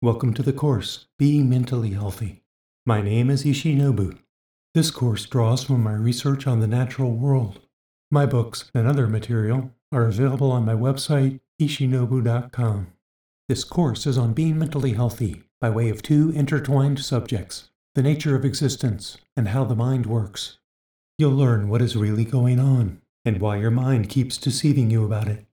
Welcome to the course, Being Mentally Healthy. My name is Ishinobu. This course draws from my research on the natural world. My books and other material are available on my website, ishinobu.com. This course is on being mentally healthy by way of two intertwined subjects the nature of existence and how the mind works. You'll learn what is really going on and why your mind keeps deceiving you about it.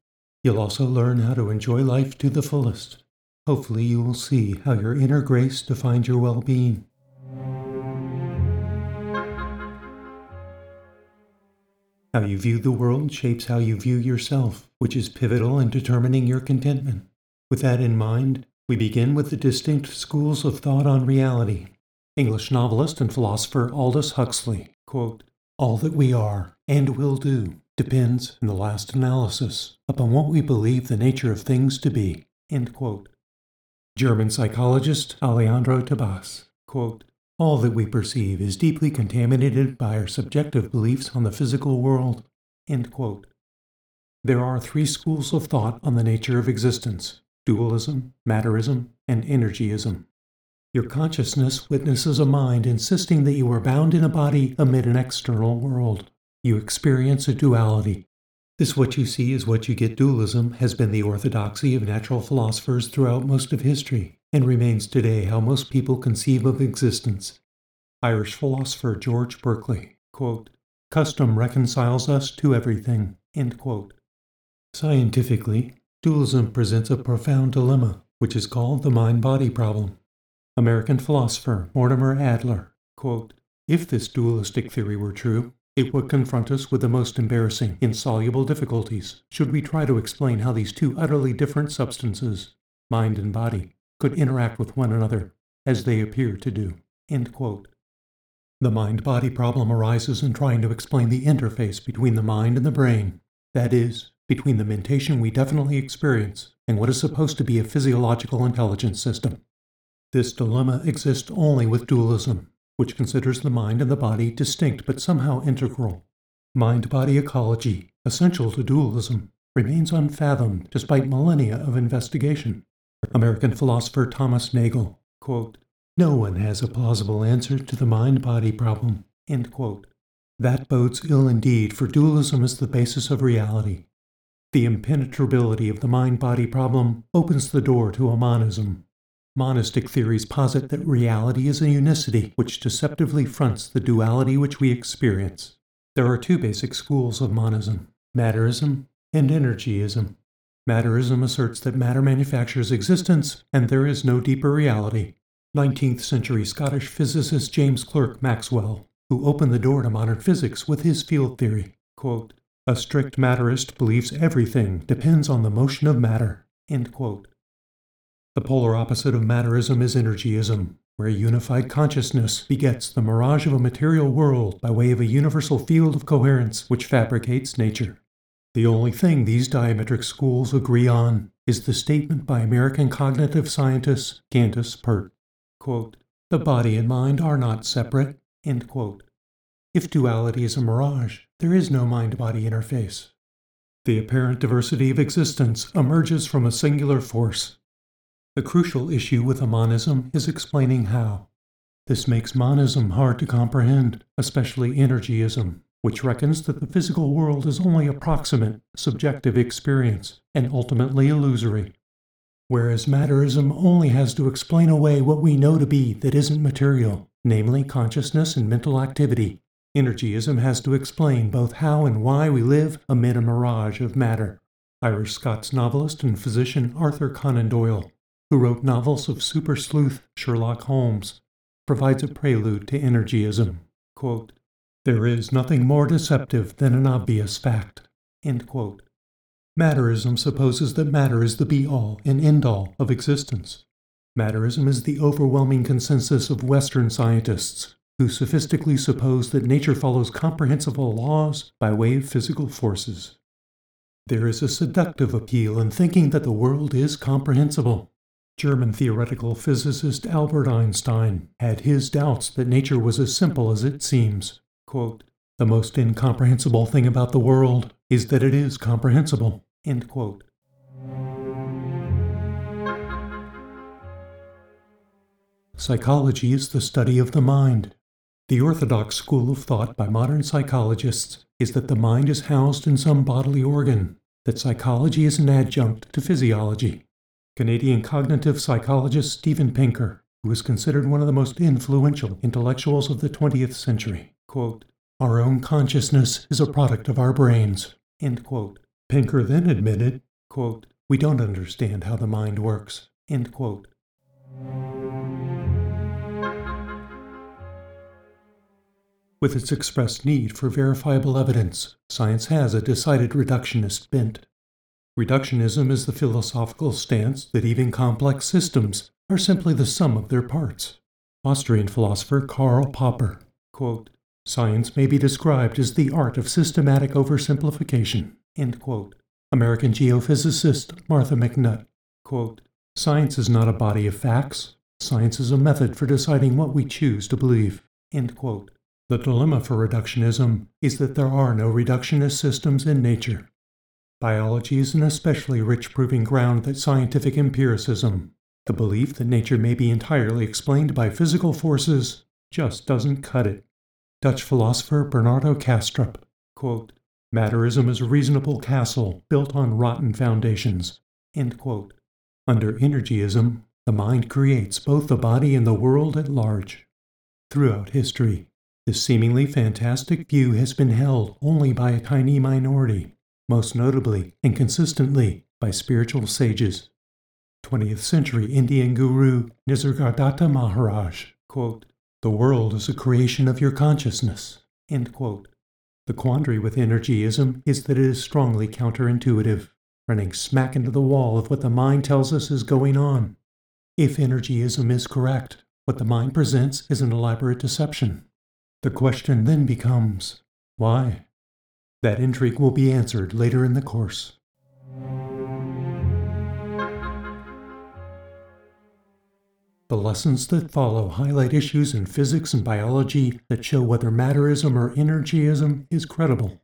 You'll also learn how to enjoy life to the fullest. Hopefully, you will see how your inner grace defines your well being. How you view the world shapes how you view yourself, which is pivotal in determining your contentment. With that in mind, we begin with the distinct schools of thought on reality. English novelist and philosopher Aldous Huxley quote, All that we are and will do depends, in the last analysis, upon what we believe the nature of things to be. German psychologist Alejandro Tabas quote, All that we perceive is deeply contaminated by our subjective beliefs on the physical world. There are three schools of thought on the nature of existence dualism, matterism, and energyism. Your consciousness witnesses a mind insisting that you are bound in a body amid an external world. You experience a duality. This what you see is what you get dualism has been the orthodoxy of natural philosophers throughout most of history, and remains today how most people conceive of existence. Irish philosopher George Berkeley, quote, Custom reconciles us to everything. Scientifically, dualism presents a profound dilemma, which is called the mind body problem. American philosopher Mortimer Adler, quote, If this dualistic theory were true, it would confront us with the most embarrassing, insoluble difficulties should we try to explain how these two utterly different substances, mind and body, could interact with one another as they appear to do. The mind body problem arises in trying to explain the interface between the mind and the brain, that is, between the mentation we definitely experience and what is supposed to be a physiological intelligence system. This dilemma exists only with dualism, which considers the mind and the body distinct but somehow integral. Mind body ecology, essential to dualism, remains unfathomed despite millennia of investigation. American philosopher Thomas Nagel, quote, No one has a plausible answer to the mind body problem. That bodes ill indeed, for dualism is the basis of reality. The impenetrability of the mind body problem opens the door to a monism, Monistic theories posit that reality is a unicity which deceptively fronts the duality which we experience. There are two basic schools of monism matterism and energyism. Matterism asserts that matter manufactures existence and there is no deeper reality. 19th century Scottish physicist James Clerk Maxwell, who opened the door to modern physics with his field theory, quote, A strict matterist believes everything depends on the motion of matter. End quote. The polar opposite of matterism is energyism, where unified consciousness begets the mirage of a material world by way of a universal field of coherence which fabricates nature. The only thing these diametric schools agree on is the statement by American cognitive scientist Candace Pert. Quote, the body and mind are not separate. End quote. If duality is a mirage, there is no mind body interface. The apparent diversity of existence emerges from a singular force, the crucial issue with a monism is explaining how. This makes monism hard to comprehend, especially energyism, which reckons that the physical world is only approximate, subjective experience, and ultimately illusory. Whereas matterism only has to explain away what we know to be that isn't material, namely consciousness and mental activity. Energyism has to explain both how and why we live amid a mirage of matter. Irish Scots novelist and physician Arthur Conan Doyle who wrote novels of super sleuth Sherlock Holmes, provides a prelude to energyism. Quote, there is nothing more deceptive than an obvious fact. Matterism supposes that matter is the be all and end all of existence. Matterism is the overwhelming consensus of Western scientists, who sophistically suppose that nature follows comprehensible laws by way of physical forces. There is a seductive appeal in thinking that the world is comprehensible. German theoretical physicist Albert Einstein had his doubts that nature was as simple as it seems. Quote, the most incomprehensible thing about the world is that it is comprehensible. Psychology is the study of the mind. The orthodox school of thought by modern psychologists is that the mind is housed in some bodily organ, that psychology is an adjunct to physiology. Canadian cognitive psychologist Steven Pinker, who is considered one of the most influential intellectuals of the 20th century, quote, Our own consciousness is a product of our brains. End quote. Pinker then admitted, quote, We don't understand how the mind works. End quote. With its expressed need for verifiable evidence, science has a decided reductionist bent. Reductionism is the philosophical stance that even complex systems are simply the sum of their parts. Austrian philosopher Karl Popper, quote, Science may be described as the art of systematic oversimplification. American geophysicist Martha McNutt, quote, Science is not a body of facts. Science is a method for deciding what we choose to believe. The dilemma for reductionism is that there are no reductionist systems in nature. Biology is an especially rich proving ground that scientific empiricism, the belief that nature may be entirely explained by physical forces, just doesn't cut it. Dutch philosopher Bernardo Kastrup, quote, Matterism is a reasonable castle built on rotten foundations. Under energyism, the mind creates both the body and the world at large. Throughout history, this seemingly fantastic view has been held only by a tiny minority, most notably and consistently by spiritual sages. 20th century Indian guru Nisargadatta Maharaj, quote, The world is a creation of your consciousness. End quote. The quandary with energyism is that it is strongly counterintuitive, running smack into the wall of what the mind tells us is going on. If energyism is correct, what the mind presents is an elaborate deception. The question then becomes why? That intrigue will be answered later in the course. The lessons that follow highlight issues in physics and biology that show whether matterism or energyism is credible.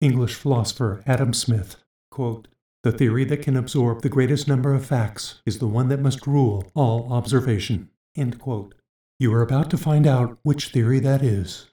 English philosopher Adam Smith, quote, The theory that can absorb the greatest number of facts is the one that must rule all observation. You are about to find out which theory that is.